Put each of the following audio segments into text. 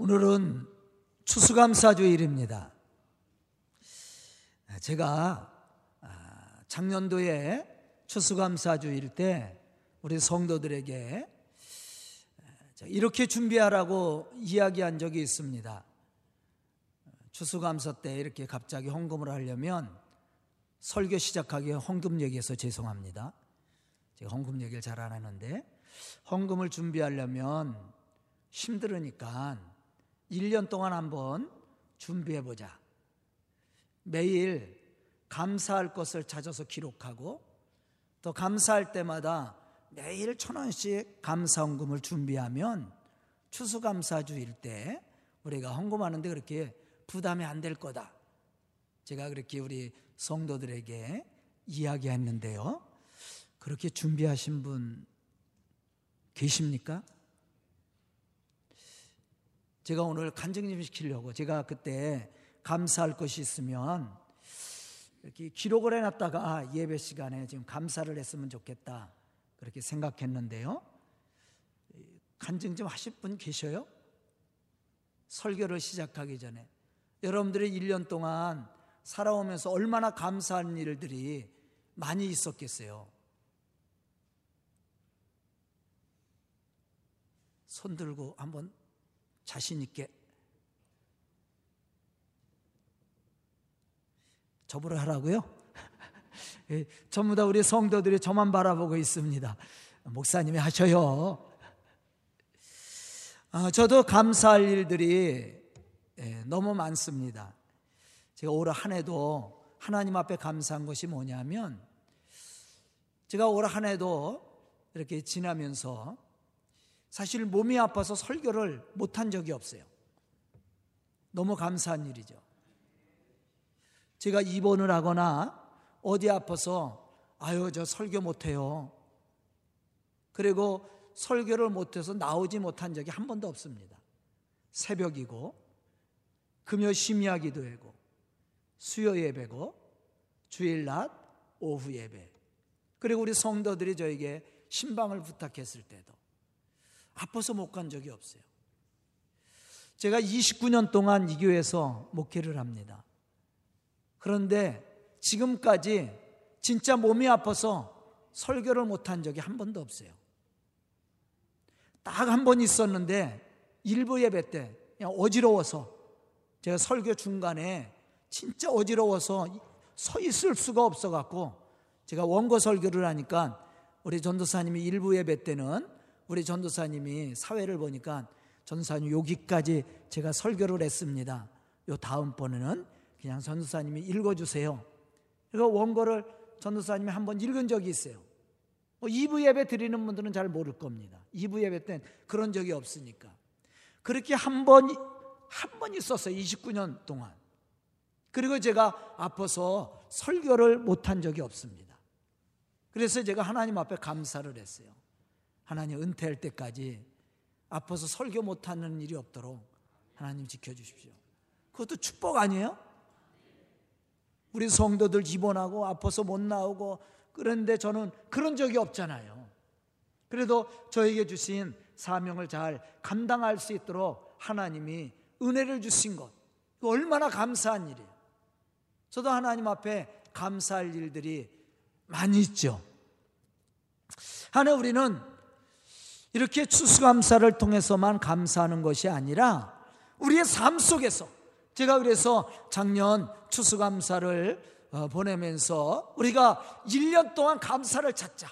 오늘은 추수감사주일입니다. 제가 아, 작년도에 추수감사주일 때 우리 성도들에게 이렇게 준비하라고 이야기한 적이 있습니다. 추수감사 때 이렇게 갑자기 헌금을 하려면 설교 시작하기에 헌금 얘기해서 죄송합니다. 제가 헌금 얘기를 잘 안 하는데 헌금을 준비하려면 힘들으니까 1년 동안 한번 준비해 보자. 매일 감사할 것을 찾아서 기록하고 또 감사할 때마다 매일 천 원씩 감사헌금을 준비하면 추수감사주일 때 우리가 헌금하는데 그렇게 부담이 안 될 거다. 제가 그렇게 우리 성도들에게 이야기했는데요. 그렇게 준비하신 분 계십니까? 제가 오늘 간증 좀 시키려고 제가 그때 감사할 것이 있으면 이렇게 기록을 해놨다가 예배 시간에 지금 감사를 했으면 좋겠다 그렇게 생각했는데요. 간증 좀 하실 분 계셔요? 설교를 시작하기 전에 여러분들이 1년 동안 살아오면서 얼마나 감사한 일들이 많이 있었겠어요. 손 들고 한번 자신 있게 저보러 하라고요? 예, 전부 다 우리 성도들이 저만 바라보고 있습니다. 목사님이 하셔요. 아, 저도 감사할 일들이 예, 너무 많습니다. 제가 올 한 해도 하나님 앞에 감사한 것이 뭐냐면 제가 올 한 해도 이렇게 지나면서 사실 몸이 아파서 설교를 못한 적이 없어요. 너무 감사한 일이죠. 제가 입원을 하거나 어디 아파서 아유 저 설교 못해요. 그리고 설교를 못해서 나오지 못한 적이 한 번도 없습니다. 새벽이고 금요 심야 기도회고 수요 예배고 주일 낮 오후 예배 그리고 우리 성도들이 저에게 신방을 부탁했을 때도 아파서 못 간 적이 없어요. 제가 29년 동안 이 교회에서 목회를 합니다. 그런데 지금까지 진짜 몸이 아파서 설교를 못 한 적이 한 번도 없어요. 딱 한 번 있었는데 일부 예배 때 그냥 어지러워서 제가 설교 중간에 진짜 어지러워서 서 있을 수가 없어 갖고 제가 원고 설교를 하니까 우리 전도사님이 일부 예배 때는 우리 전도사님이 사회를 보니까 전도사님 여기까지 제가 설교를 했습니다. 요 다음번에는 그냥 전도사님이 읽어주세요. 그리고 원고를 전도사님이 한 번 읽은 적이 있어요. 뭐 2부 예배 드리는 분들은 잘 모를 겁니다. 2부 예배 때는 그런 적이 없으니까. 그렇게 한 번, 한 번 있었어요. 29년 동안. 그리고 제가 아파서 설교를 못한 적이 없습니다. 그래서 제가 하나님 앞에 감사를 했어요. 하나님 은퇴할 때까지 아파서 설교 못하는 일이 없도록 하나님 지켜주십시오. 그것도 축복 아니에요? 우리 성도들 입원하고 아파서 못 나오고 그런데 저는 그런 적이 없잖아요. 그래도 저에게 주신 사명을 잘 감당할 수 있도록 하나님이 은혜를 주신 것 얼마나 감사한 일이에요. 저도 하나님 앞에 감사할 일들이 많이 있죠. 하나 우리는 이렇게 추수감사를 통해서만 감사하는 것이 아니라 우리의 삶 속에서 제가 그래서 작년 추수감사를 어, 보내면서 우리가 1년 동안 감사를 찾자.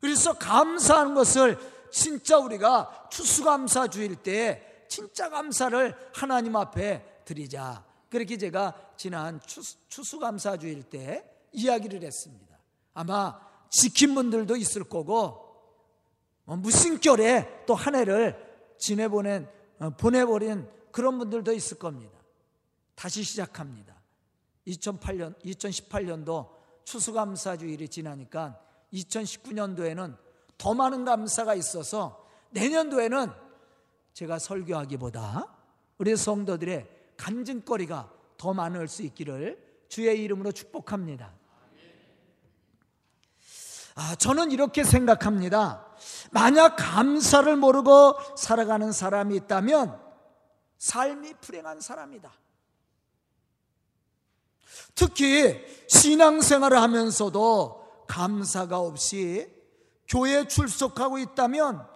그래서 감사하는 것을 진짜 우리가 추수감사 주일 때 진짜 감사를 하나님 앞에 드리자. 그렇게 제가 지난 추수, 감사 주일 때 이야기를 했습니다. 아마 지킨 분들도 있을 거고 어, 무심결에 또 한 해를 지내보낸, 어, 보내버린 그런 분들도 있을 겁니다. 다시 시작합니다. 2008년, 2018년도 추수감사주일이 지나니까 2019년도에는 더 많은 감사가 있어서 내년도에는 제가 설교하기보다 우리 성도들의 간증거리가 더 많을 수 있기를 주의 이름으로 축복합니다. 아, 저는 이렇게 생각합니다. 만약 감사를 모르고 살아가는 사람이 있다면 삶이 불행한 사람이다. 특히 신앙생활을 하면서도 감사가 없이 교회에 출석하고 있다면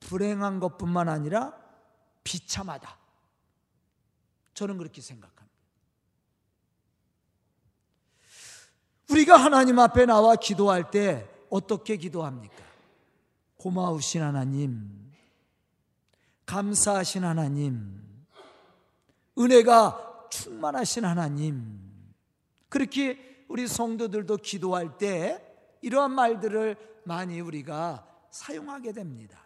불행한 것뿐만 아니라 비참하다. 저는 그렇게 생각합니다. 우리가 하나님 앞에 나와 기도할 때 어떻게 기도합니까? 고마우신 하나님, 감사하신 하나님, 은혜가 충만하신 하나님, 그렇게 우리 성도들도 기도할 때 이러한 말들을 많이 우리가 사용하게 됩니다.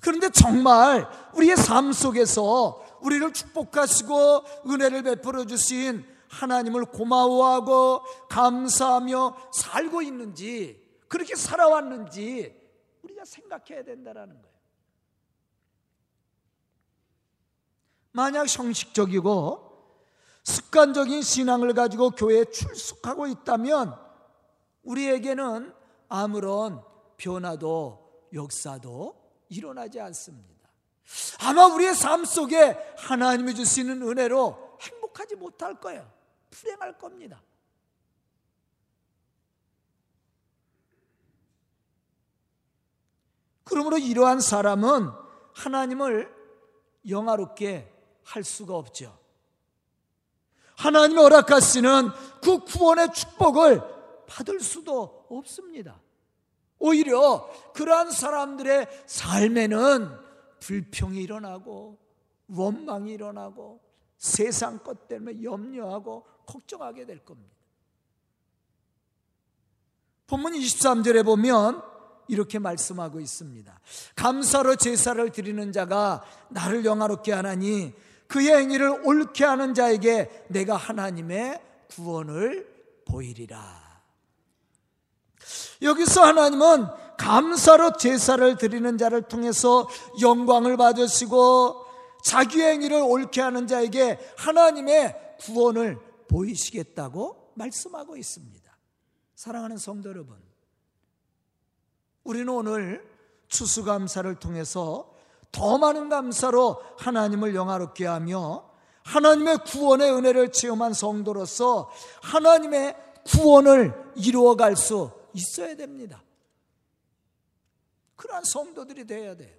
그런데 정말 우리의 삶 속에서 우리를 축복하시고 은혜를 베풀어 주신 하나님을 고마워하고 감사하며 살고 있는지 그렇게 살아왔는지 우리가 생각해야 된다라는 거예요. 만약 형식적이고 습관적인 신앙을 가지고 교회에 출석하고 있다면 우리에게는 아무런 변화도 역사도 일어나지 않습니다. 아마 우리의 삶 속에 하나님이 주시는 은혜로 행복하지 못할 거예요. 불행할 겁니다. 그러므로 이러한 사람은 하나님을 영화롭게 할 수가 없죠. 하나님이 허락하시는 그 구원의 축복을 받을 수도 없습니다. 오히려 그러한 사람들의 삶에는 불평이 일어나고 원망이 일어나고 세상 것 때문에 염려하고 걱정하게 될 겁니다. 본문 23절에 보면 이렇게 말씀하고 있습니다. 감사로 제사를 드리는 자가 나를 영화롭게 하나니 그의 행위를 옳게 하는 자에게 내가 하나님의 구원을 보이리라. 여기서 하나님은 감사로 제사를 드리는 자를 통해서 영광을 받으시고 자기 행위를 옳게 하는 자에게 하나님의 구원을 보이시겠다고 말씀하고 있습니다. 사랑하는 성도 여러분, 우리는 오늘 추수감사를 통해서 더 많은 감사로 하나님을 영화롭게 하며 하나님의 구원의 은혜를 체험한 성도로서 하나님의 구원을 이루어갈 수 있어야 됩니다. 그러한 성도들이 되어야 돼요.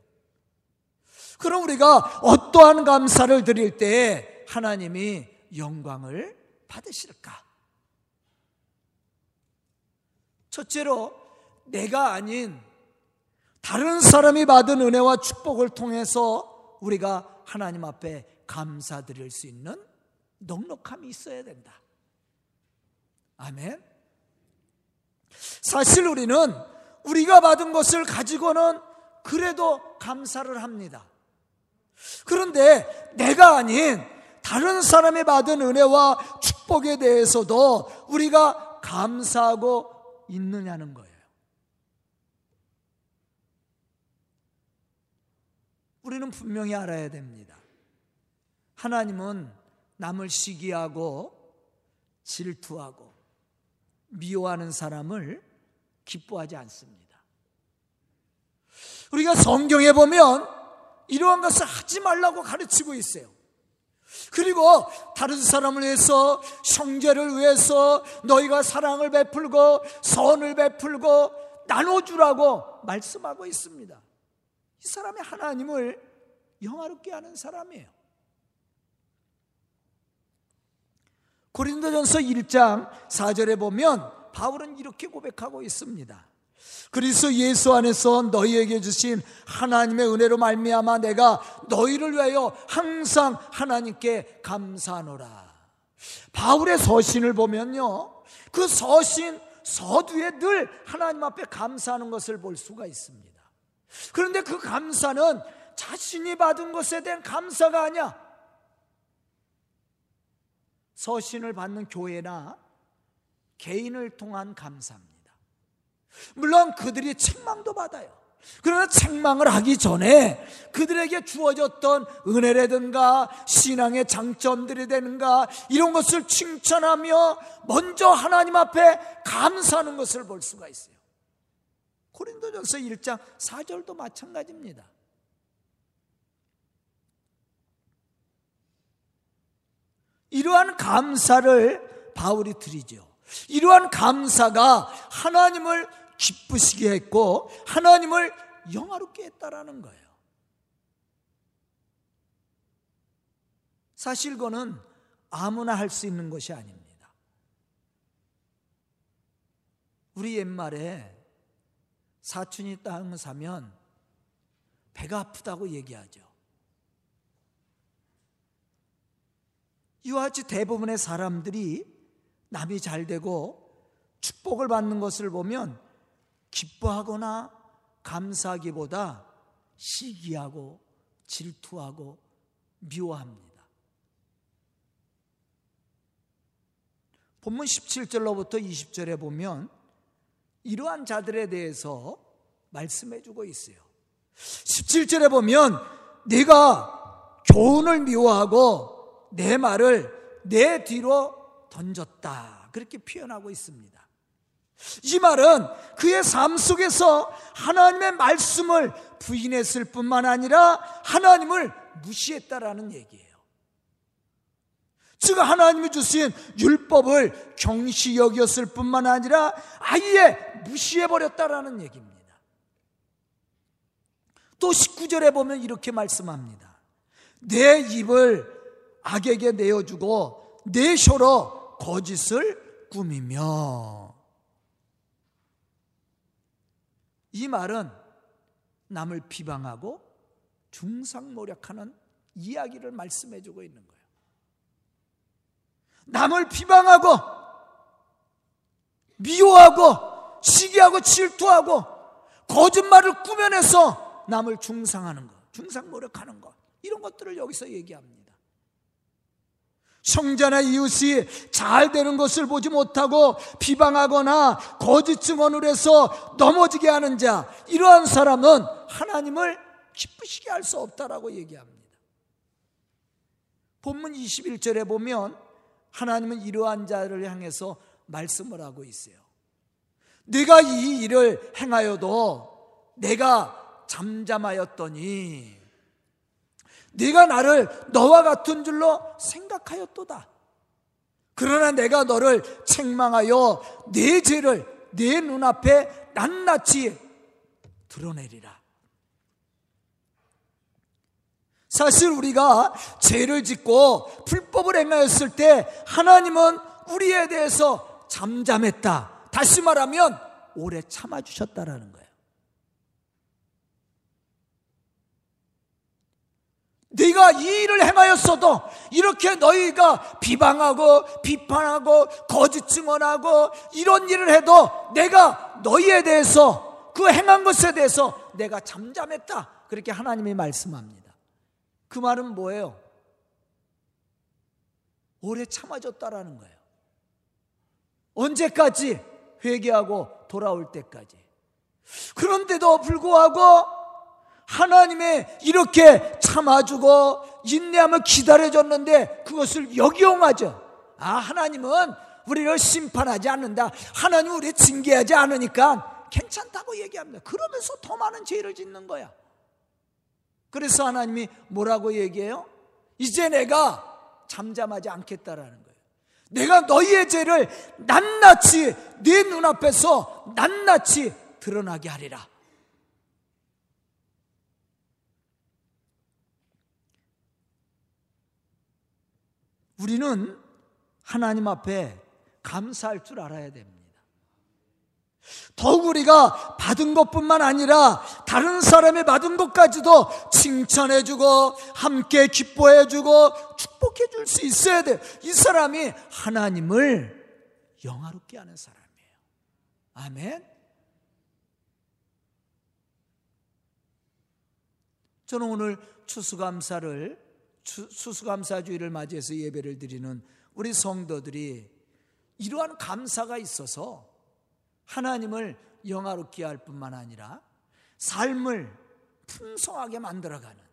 그럼 우리가 어떠한 감사를 드릴 때 하나님이 영광을 받으실까? 첫째로 내가 아닌 다른 사람이 받은 은혜와 축복을 통해서 우리가 하나님 앞에 감사드릴 수 있는 넉넉함이 있어야 된다. 아멘. 사실 우리는 우리가 받은 것을 가지고는 그래도 감사를 합니다. 그런데 내가 아닌 다른 사람이 받은 은혜와 축복에 대해서도 우리가 감사하고 있느냐는 거예요. 우리는 분명히 알아야 됩니다. 하나님은 남을 시기하고 질투하고 미워하는 사람을 기뻐하지 않습니다. 우리가 성경에 보면 이러한 것을 하지 말라고 가르치고 있어요. 그리고 다른 사람을 위해서 형제를 위해서 너희가 사랑을 베풀고 선을 베풀고 나눠주라고 말씀하고 있습니다. 이 사람이 하나님을 영화롭게 하는 사람이에요. 고린도전서 1장 4절에 보면 바울은 이렇게 고백하고 있습니다. 그리스도 예수 안에서 너희에게 주신 하나님의 은혜로 말미암아 내가 너희를 위하여 항상 하나님께 감사하노라. 바울의 서신을 보면요. 그 서신 서두에 늘 하나님 앞에 감사하는 것을 볼 수가 있습니다. 그런데 그 감사는 자신이 받은 것에 대한 감사가 아니야. 서신을 받는 교회나 개인을 통한 감사입니다. 물론 그들이 책망도 받아요. 그러나 책망을 하기 전에 그들에게 주어졌던 은혜라든가 신앙의 장점들이 되는가 이런 것을 칭찬하며 먼저 하나님 앞에 감사하는 것을 볼 수가 있어요. 고린도전서 1장 4절도 마찬가지입니다. 이러한 감사를 바울이 드리죠. 이러한 감사가 하나님을 기쁘시게 했고 하나님을 영화롭게 했다라는 거예요. 사실 그는 아무나 할 수 있는 것이 아닙니다. 우리 옛말에 사촌이 땅을 사면 배가 아프다고 얘기하죠. 이와 같이 대부분의 사람들이 남이 잘 되고 축복을 받는 것을 보면 기뻐하거나 감사하기보다 시기하고 질투하고 미워합니다. 본문 17절로부터 20절에 보면 이러한 자들에 대해서 말씀해 주고 있어요. 17절에 보면 내가 교훈을 미워하고 내 말을 내 뒤로 던졌다. 그렇게 표현하고 있습니다. 이 말은 그의 삶 속에서 하나님의 말씀을 부인했을 뿐만 아니라 하나님을 무시했다라는 얘기예요. 즉 하나님이 주신 율법을 경시 여겼을 뿐만 아니라 아예 무시해 버렸다라는 얘기입니다. 또 19절에 보면 이렇게 말씀합니다. 내 입을 악에게 내어주고 내 혀로 거짓을 꾸미며 이 말은 남을 비방하고 중상모략하는 이야기를 말씀해 주고 있는 거예요. 남을 비방하고 미워하고 시기하고 질투하고 거짓말을 꾸며내서 남을 중상하는 것, 중상 모략하는 것 이런 것들을 여기서 얘기합니다. 성자나 이웃이 잘 되는 것을 보지 못하고 비방하거나 거짓 증언을 해서 넘어지게 하는 자, 이러한 사람은 하나님을 기쁘시게 할 수 없다라고 얘기합니다. 본문 21절에 보면 하나님은 이러한 자를 향해서 말씀을 하고 있어요. 네가 이 일을 행하여도 내가 잠잠하였더니 네가 나를 너와 같은 줄로 생각하였도다. 그러나 내가 너를 책망하여 네 죄를 네 눈앞에 낱낱이 드러내리라. 사실 우리가 죄를 짓고 불법을 행하였을 때 하나님은 우리에 대해서 잠잠했다. 다시 말하면 오래 참아주셨다라는 거예요. 네가 이 일을 행하였어도 이렇게 너희가 비방하고 비판하고 거짓 증언하고 이런 일을 해도 내가 너희에 대해서 그 행한 것에 대해서 내가 잠잠했다. 그렇게 하나님이 말씀합니다. 그 말은 뭐예요? 오래 참아줬다라는 거예요. 언제까지 회개하고 돌아올 때까지. 그런데도 불구하고 하나님의 이렇게 참아주고 인내하며 기다려줬는데 그것을 역이용하죠. 아, 하나님은 우리를 심판하지 않는다. 하나님 우리 징계하지 않으니까 괜찮다고 얘기합니다. 그러면서 더 많은 죄를 짓는 거야. 그래서 하나님이 뭐라고 얘기해요? 이제 내가 잠잠하지 않겠다라는 거예요. 내가 너희의 죄를 낱낱이 네 눈앞에서 낱낱이 드러나게 하리라. 우리는 하나님 앞에 감사할 줄 알아야 됩니다. 더욱 우리가 받은 것뿐만 아니라 다른 사람이 받은 것까지도 칭찬해주고 함께 기뻐해주고 축복해줄 수 있어야 돼. 이 사람이 하나님을 영화롭게 하는 사람이에요. 아멘. 저는 오늘 추수감사를 수수감사주의를 맞이해서 예배를 드리는 우리 성도들이 이러한 감사가 있어서 하나님을 영화롭게 할 뿐만 아니라 삶을 풍성하게 만들어가는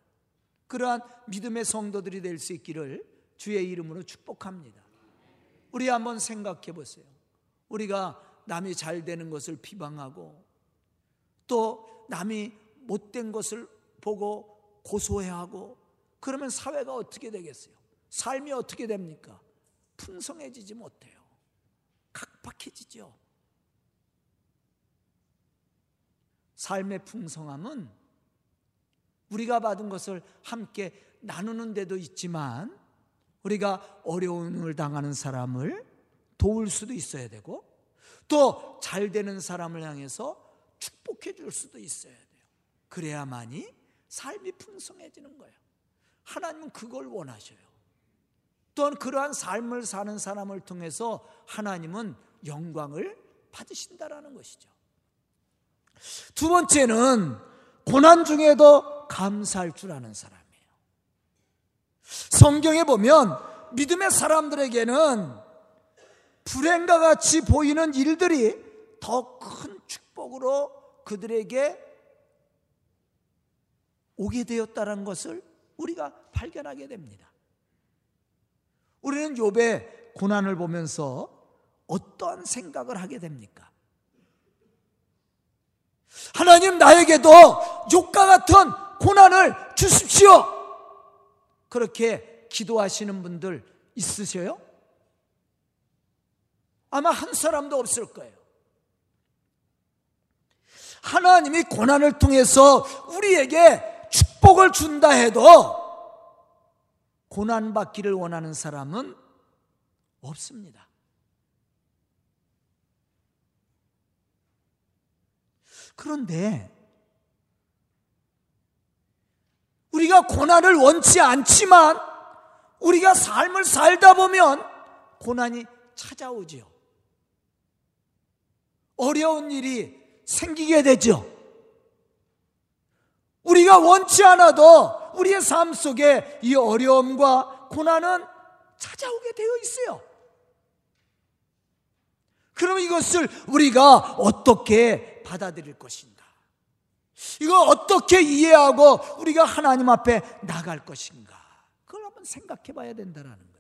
그러한 믿음의 성도들이 될 수 있기를 주의 이름으로 축복합니다. 우리 한번 생각해 보세요. 우리가 남이 잘 되는 것을 비방하고 또 남이 못된 것을 보고 고소해하고 그러면 사회가 어떻게 되겠어요? 삶이 어떻게 됩니까? 풍성해지지 못해요. 각박해지죠. 삶의 풍성함은 우리가 받은 것을 함께 나누는 데도 있지만 우리가 어려움을 당하는 사람을 도울 수도 있어야 되고 또 잘 되는 사람을 향해서 축복해 줄 수도 있어야 돼요. 그래야만이 삶이 풍성해지는 거예요. 하나님은 그걸 원하셔요. 또한 그러한 삶을 사는 사람을 통해서 하나님은 영광을 받으신다라는 것이죠. 두 번째는 고난 중에도 감사할 줄 아는 사람이에요. 성경에 보면 믿음의 사람들에게는 불행과 같이 보이는 일들이 더 큰 축복으로 그들에게 오게 되었다는 것을 우리가 발견하게 됩니다. 우리는 욥의 고난을 보면서 어떠한 생각을 하게 됩니까? 하나님 나에게도 욕과 같은 고난을 주십시오. 그렇게 기도하시는 분들 있으세요? 아마 한 사람도 없을 거예요. 하나님이 고난을 통해서 우리에게 축복을 준다 해도 고난받기를 원하는 사람은 없습니다. 그런데 우리가 고난을 원치 않지만 우리가 삶을 살다 보면 고난이 찾아오지요. 어려운 일이 생기게 되죠. 우리가 원치 않아도 우리의 삶 속에 이 어려움과 고난은 찾아오게 되어 있어요. 그럼 이것을 우리가 어떻게 받아들일 것인가? 이거 어떻게 이해하고 우리가 하나님 앞에 나갈 것인가? 그걸 한번 생각해 봐야 된다는 거예요.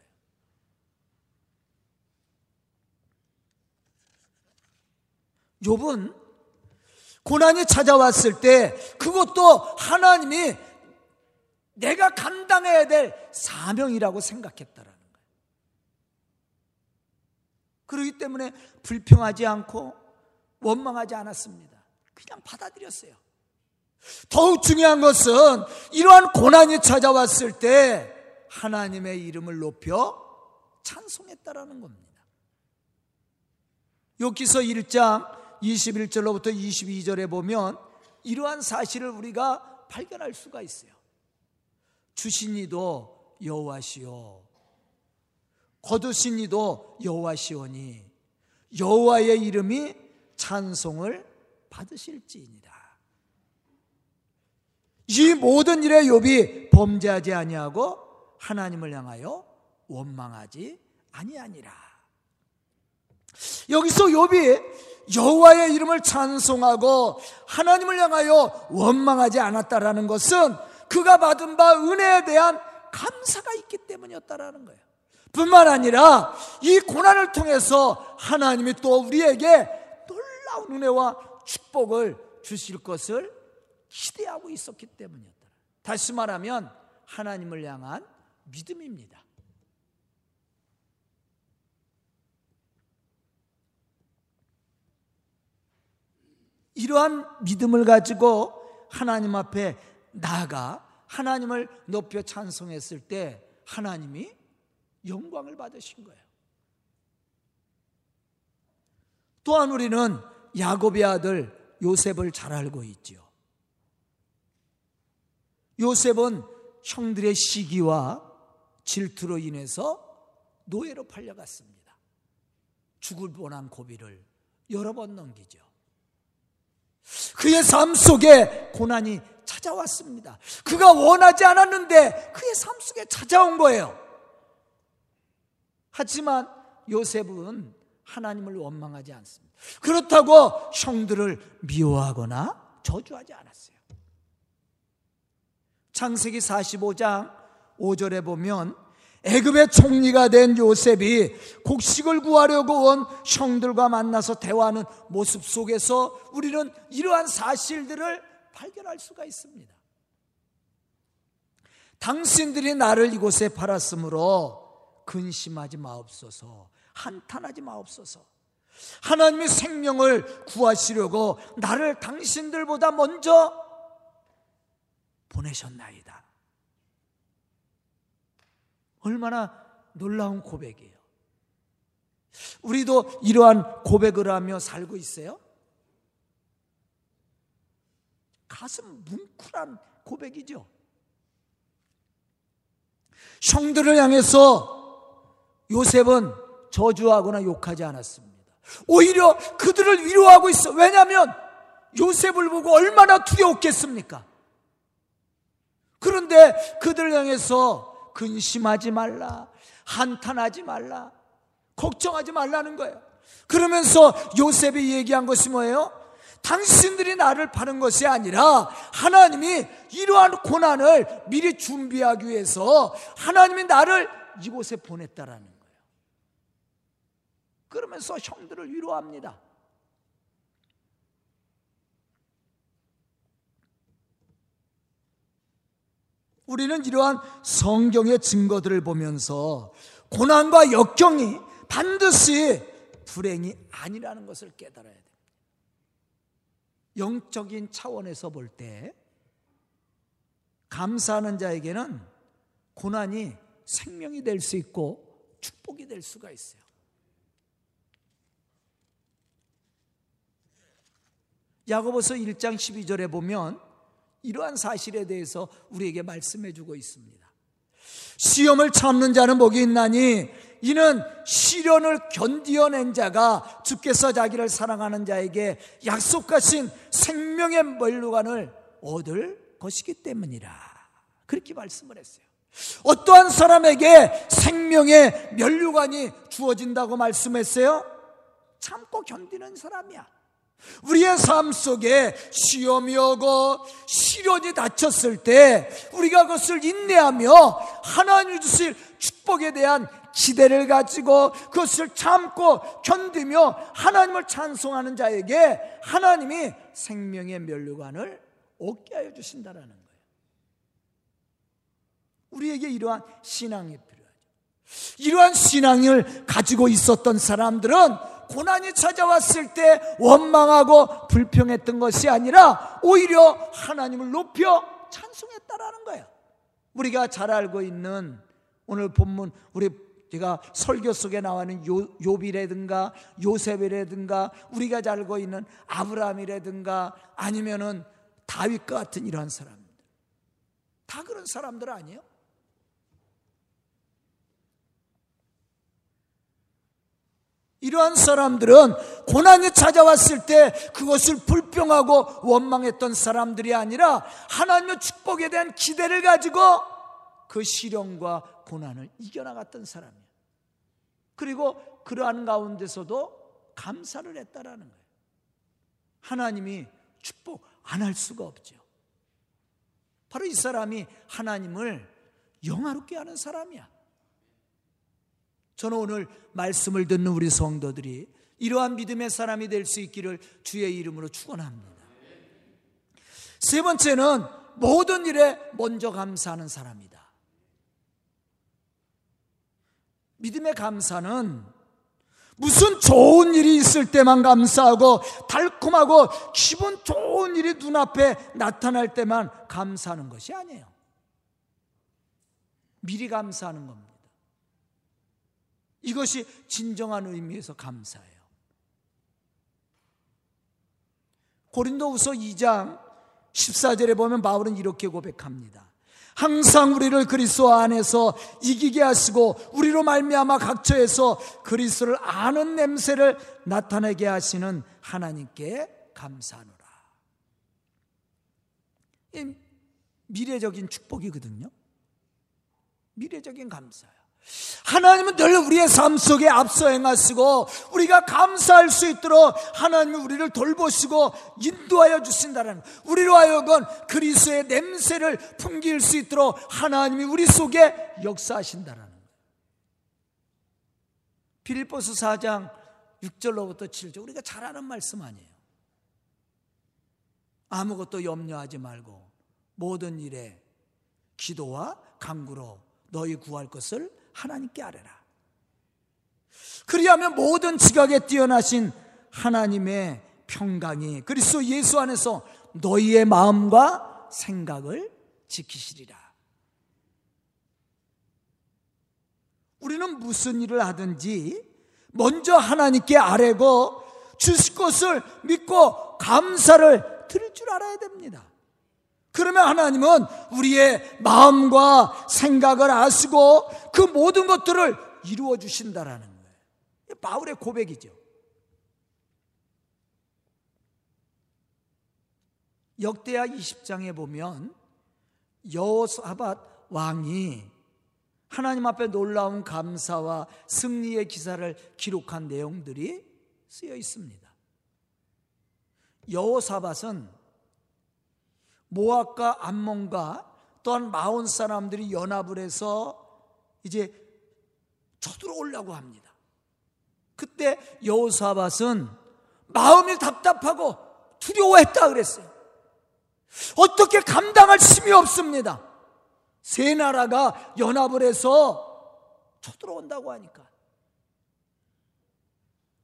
욥은 고난이 찾아왔을 때 그것도 하나님이 내가 감당해야 될 사명이라고 생각했다라는 거예요. 그러기 때문에 불평하지 않고 원망하지 않았습니다. 그냥 받아들였어요. 더욱 중요한 것은 이러한 고난이 찾아왔을 때 하나님의 이름을 높여 찬송했다라는 겁니다. 여기서 1장 21절로부터 22절에 보면 이러한 사실을 우리가 발견할 수가 있어요. 주신 이도 여호와시오. 거두신 이도 여호와시오니 여호와의 이름이 찬송을 받으실지이니라. 이 모든 일에 욥이 범죄하지 아니하고 하나님을 향하여 원망하지 아니하니라. 여기서 욥이 여호와의 이름을 찬송하고 하나님을 향하여 원망하지 않았다라는 것은 그가 받은 바 은혜에 대한 감사가 있기 때문이었다라는 거예요. 뿐만 아니라 이 고난을 통해서 하나님이 또 우리에게 놀라운 은혜와 축복을 주실 것을 기대하고 있었기 때문이었다. 다시 말하면 하나님을 향한 믿음입니다. 이러한 믿음을 가지고 하나님 앞에 나아가 하나님을 높여 찬송했을 때 하나님이 영광을 받으신 거예요. 또한 우리는 야곱의 아들 요셉을 잘 알고 있지요. 요셉은 형들의 시기와 질투로 인해서 노예로 팔려갔습니다. 죽을 뻔한 고비를 여러 번 넘기죠. 그의 삶 속에 고난이 찾아왔습니다. 그가 원하지 않았는데 그의 삶 속에 찾아온 거예요. 하지만 요셉은 하나님을 원망하지 않습니다. 그렇다고 형들을 미워하거나 저주하지 않았어요. 창세기 45장 5절에 보면 애굽의 총리가 된 요셉이 곡식을 구하려고 온 형들과 만나서 대화하는 모습 속에서 우리는 이러한 사실들을 발견할 수가 있습니다. 당신들이 나를 이곳에 팔았으므로 근심하지 마옵소서. 한탄하지 마옵소서. 하나님의 생명을 구하시려고 나를 당신들보다 먼저 보내셨나이다. 얼마나 놀라운 고백이에요. 우리도 이러한 고백을 하며 살고 있어요? 가슴 뭉클한 고백이죠. 형들을 향해서 요셉은 저주하거나 욕하지 않았습니다. 오히려 그들을 위로하고 있어. 왜냐하면 요셉을 보고 얼마나 두려웠겠습니까? 그런데 그들을 향해서 근심하지 말라, 한탄하지 말라, 걱정하지 말라는 거예요. 그러면서 요셉이 얘기한 것이 뭐예요? 당신들이 나를 파는 것이 아니라 하나님이 이러한 고난을 미리 준비하기 위해서 하나님이 나를 이곳에 보냈다라는 거예요. 그러면서 형들을 위로합니다. 우리는 이러한 성경의 증거들을 보면서 고난과 역경이 반드시 불행이 아니라는 것을 깨달아야 됩니다. 영적인 차원에서 볼 때 감사하는 자에게는 고난이 생명이 될 수 있고 축복이 될 수가 있어요. 야고보서 1장 12절에 보면 이러한 사실에 대해서 우리에게 말씀해 주고 있습니다. 시험을 참는 자는 복이 있나니 이는 시련을 견디어낸 자가 주께서 자기를 사랑하는 자에게 약속하신 생명의 멸류관을 얻을 것이기 때문이라. 그렇게 말씀을 했어요. 어떠한 사람에게 생명의 멸류관이 주어진다고 말씀했어요? 참고 견디는 사람이야. 우리의 삶 속에 시험이 오고 시련이 닥쳤을 때 우리가 그것을 인내하며 하나님 주실 축복에 대한 기대를 가지고 그것을 참고 견디며 하나님을 찬송하는 자에게 하나님이 생명의 면류관을 얻게 하여 주신다라는 거예요. 우리에게 이러한 신앙이 필요하죠. 이러한 신앙을 가지고 있었던 사람들은 고난이 찾아왔을 때 원망하고 불평했던 것이 아니라 오히려 하나님을 높여 찬송했다라는 거예요. 우리가 잘 알고 있는 오늘 본문 우리 제가 설교 속에 나와는 요, 요비라든가 요셉이라든가 우리가 잘 알고 있는 아브라함이라든가 아니면은 다윗과 같은 이러한 사람들 다 그런 사람들 아니에요? 이러한 사람들은 고난이 찾아왔을 때 그것을 불평하고 원망했던 사람들이 아니라 하나님의 축복에 대한 기대를 가지고 그 시련과 고난을 이겨나갔던 사람이에요. 그리고 그러한 가운데서도 감사를 했다라는 거예요. 하나님이 축복 안 할 수가 없죠. 바로 이 사람이 하나님을 영화롭게 하는 사람이야. 저는 오늘 말씀을 듣는 우리 성도들이 이러한 믿음의 사람이 될 수 있기를 주의 이름으로 축원합니다. 세 번째는 모든 일에 먼저 감사하는 사람이다. 믿음의 감사는 무슨 좋은 일이 있을 때만 감사하고 달콤하고 기분 좋은 일이 눈앞에 나타날 때만 감사하는 것이 아니에요. 미리 감사하는 겁니다. 이것이 진정한 의미에서 감사예요. 고린도후서 2장 14절에 보면 바울은 이렇게 고백합니다. 항상 우리를 그리스도 안에서 이기게 하시고 우리로 말미암아 각처에서 그리스도를 아는 냄새를 나타내게 하시는 하나님께 감사하노라. 미래적인 축복이거든요. 미래적인 감사예요. 하나님은 늘 우리의 삶 속에 앞서 행하시고 우리가 감사할 수 있도록 하나님이 우리를 돌보시고 인도하여 주신다는 우리로 하여금 그리스의 냄새를 풍길 수 있도록 하나님이 우리 속에 역사하신다는 거예요. 빌립보스 4장 6절로부터 7절 우리가 잘 아는 말씀 아니에요. 아무것도 염려하지 말고 모든 일에 기도와 간구로 너희 구할 것을 하나님께 아뢰라. 그리하면 모든 지각에 뛰어나신 하나님의 평강이 그리스도 예수 안에서 너희의 마음과 생각을 지키시리라. 우리는 무슨 일을 하든지 먼저 하나님께 아뢰고 주실 것을 믿고 감사를 드릴 줄 알아야 됩니다. 그러면 하나님은 우리의 마음과 생각을 아시고 그 모든 것들을 이루어 주신다라는 거예요. 바울의 고백이죠. 역대하 20장에 보면 여호사밧 왕이 하나님 앞에 놀라운 감사와 승리의 기사를 기록한 내용들이 쓰여 있습니다. 여호사밧은 모압과 암몬과 또한 마온 사람들이 연합을 해서 이제 쳐들어오려고 합니다. 그때 여호사밧은 마음이 답답하고 두려워했다 그랬어요. 어떻게 감당할 힘이 없습니다. 세 나라가 연합을 해서 쳐들어온다고 하니까.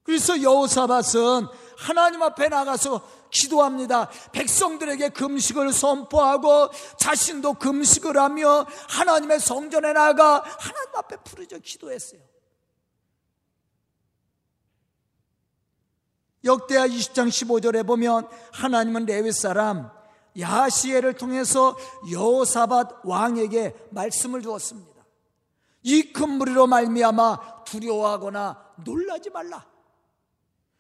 그래서 여호사밧은 하나님 앞에 나가서 기도합니다. 백성들에게 금식을 선포하고 자신도 금식을 하며 하나님의 성전에 나가 하나님 앞에 부르짖어 기도했어요. 역대하 20장 15절에 보면 하나님은 레위 사람 야시엘을 통해서 여호사밧 왕에게 말씀을 주었습니다. 이 큰 무리로 말미암아 두려워하거나 놀라지 말라.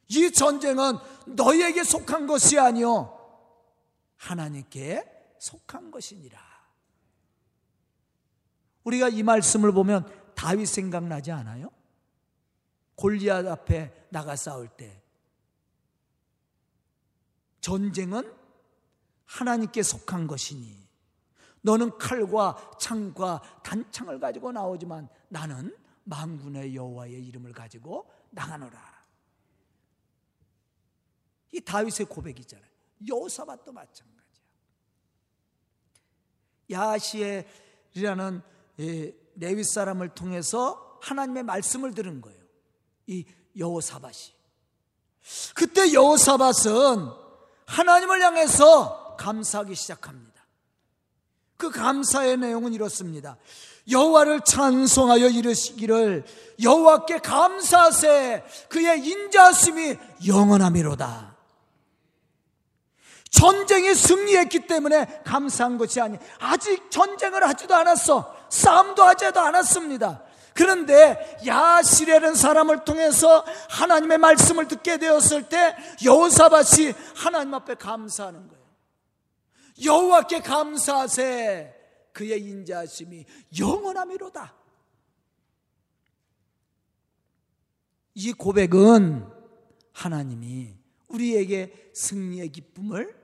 이 전쟁은 너희에게 속한 것이 아니요 하나님께 속한 것이니라. 우리가 이 말씀을 보면 다윗 생각나지 않아요? 골리앗 앞에 나가 싸울 때 전쟁은 하나님께 속한 것이니 너는 칼과 창과 단창을 가지고 나오지만 나는 만군의 여호와의 이름을 가지고 나가노라. 이 다윗의 고백이잖아요. 여호사밧도 마찬가지야. 야시엘이라는 레위 사람을 통해서 하나님의 말씀을 들은 거예요. 이 여호사밧이. 그때 여호사밧은 하나님을 향해서 감사하기 시작합니다. 그 감사의 내용은 이렇습니다. 여호와를 찬송하여 이르시기를 여호와께 감사하세 그의 인자심이 영원함이로다. 전쟁이 승리했기 때문에 감사한 것이 아니 아직 전쟁을 하지도 않았어. 싸움도 하지도 않았습니다. 그런데 야시레는 사람을 통해서 하나님의 말씀을 듣게 되었을 때 여호사밭이 하나님 앞에 감사하는 거예요. 여호와께 감사하세 그의 인자심이 영원함이로다. 이 고백은 하나님이 우리에게 승리의 기쁨을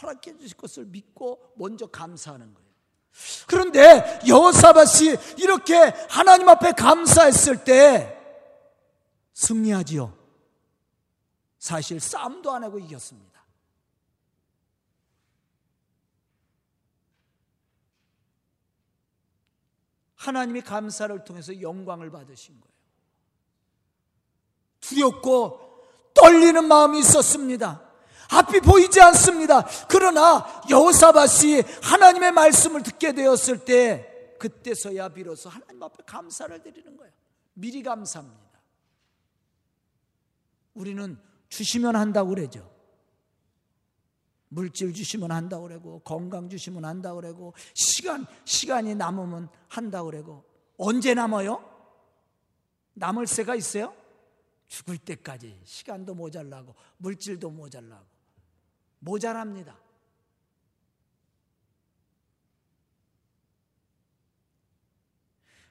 허락해 주실 것을 믿고 먼저 감사하는 거예요. 그런데 여호사밧이 이렇게 하나님 앞에 감사했을 때 승리하지요. 사실 싸움도 안 하고 이겼습니다. 하나님이 감사를 통해서 영광을 받으신 거예요. 두렵고 떨리는 마음이 있었습니다. 앞이 보이지 않습니다. 그러나 여호사밧이 하나님의 말씀을 듣게 되었을 때 그때서야 비로소 하나님 앞에 감사를 드리는 거예요. 미리 감사합니다. 우리는 주시면 한다고 그러죠. 물질 주시면 한다고 그러고 건강 주시면 한다고 그러고 시간 시간이 남으면 한다고 그러고 언제 남아요? 남을 새가 있어요? 죽을 때까지 시간도 모자라고 물질도 모자라고 모자랍니다.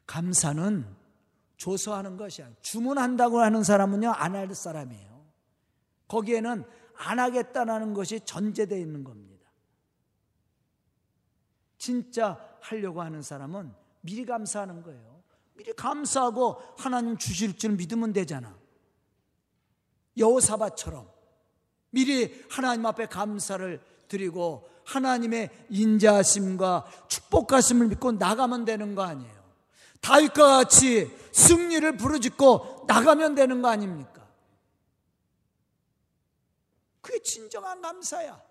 감사는 조서하는 것이야. 주문한다고 하는 사람은요, 안 할 사람이에요. 거기에는 안 하겠다는 것이 전제되어 있는 겁니다. 진짜 하려고 하는 사람은 미리 감사하는 거예요. 미리 감사하고 하나님 주실 줄 믿으면 되잖아. 여호사바처럼 미리 하나님 앞에 감사를 드리고 하나님의 인자하심과 축복하심을 믿고 나가면 되는 거 아니에요. 다윗과 같이 승리를 부르짖고 나가면 되는 거 아닙니까? 그게 진정한 감사야.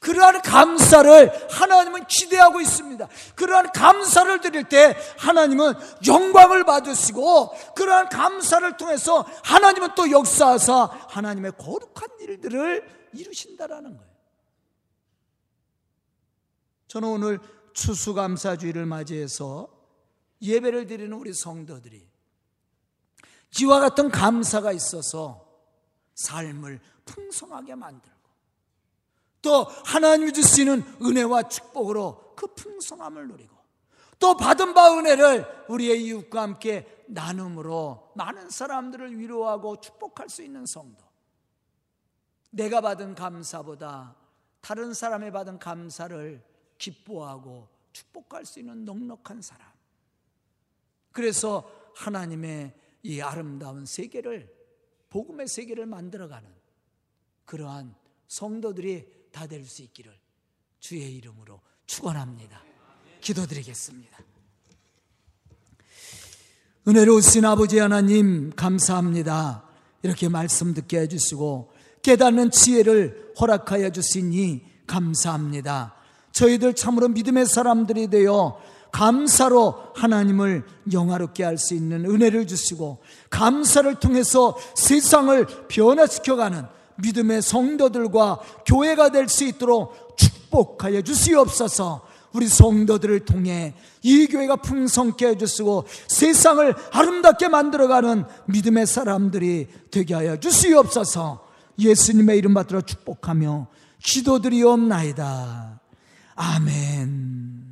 그러한 감사를 하나님은 기대하고 있습니다. 그러한 감사를 드릴 때 하나님은 영광을 받으시고 그러한 감사를 통해서 하나님은 또 역사하사 하나님의 거룩한 일들을 이루신다라는 거예요. 저는 오늘 추수감사주의를 맞이해서 예배를 드리는 우리 성도들이 이와 같은 감사가 있어서 삶을 풍성하게 만들고 또 하나님이 주시는 은혜와 축복으로 그 풍성함을 누리고 또 받은 바 은혜를 우리의 이웃과 함께 나눔으로 많은 사람들을 위로하고 축복할 수 있는 성도. 내가 받은 감사보다 다른 사람의 받은 감사를 기뻐하고 축복할 수 있는 넉넉한 사람. 그래서 하나님의 이 아름다운 세계를 복음의 세계를 만들어가는 그러한 성도들이 다 될 수 있기를 주의 이름으로 축원합니다. 기도드리겠습니다. 은혜로우신 아버지 하나님 감사합니다. 이렇게 말씀 듣게 해주시고 깨닫는 지혜를 허락하여 주시니 감사합니다. 저희들 참으로 믿음의 사람들이 되어 감사로 하나님을 영화롭게 할 수 있는 은혜를 주시고 감사를 통해서 세상을 변화시켜가는 믿음의 성도들과 교회가 될 수 있도록 축복하여 주시옵소서. 우리 성도들을 통해 이 교회가 풍성케 해주시고 세상을 아름답게 만들어가는 믿음의 사람들이 되게 하여 주시옵소서. 예수님의 이름 받들어 축복하며 기도드리옵나이다. 아멘.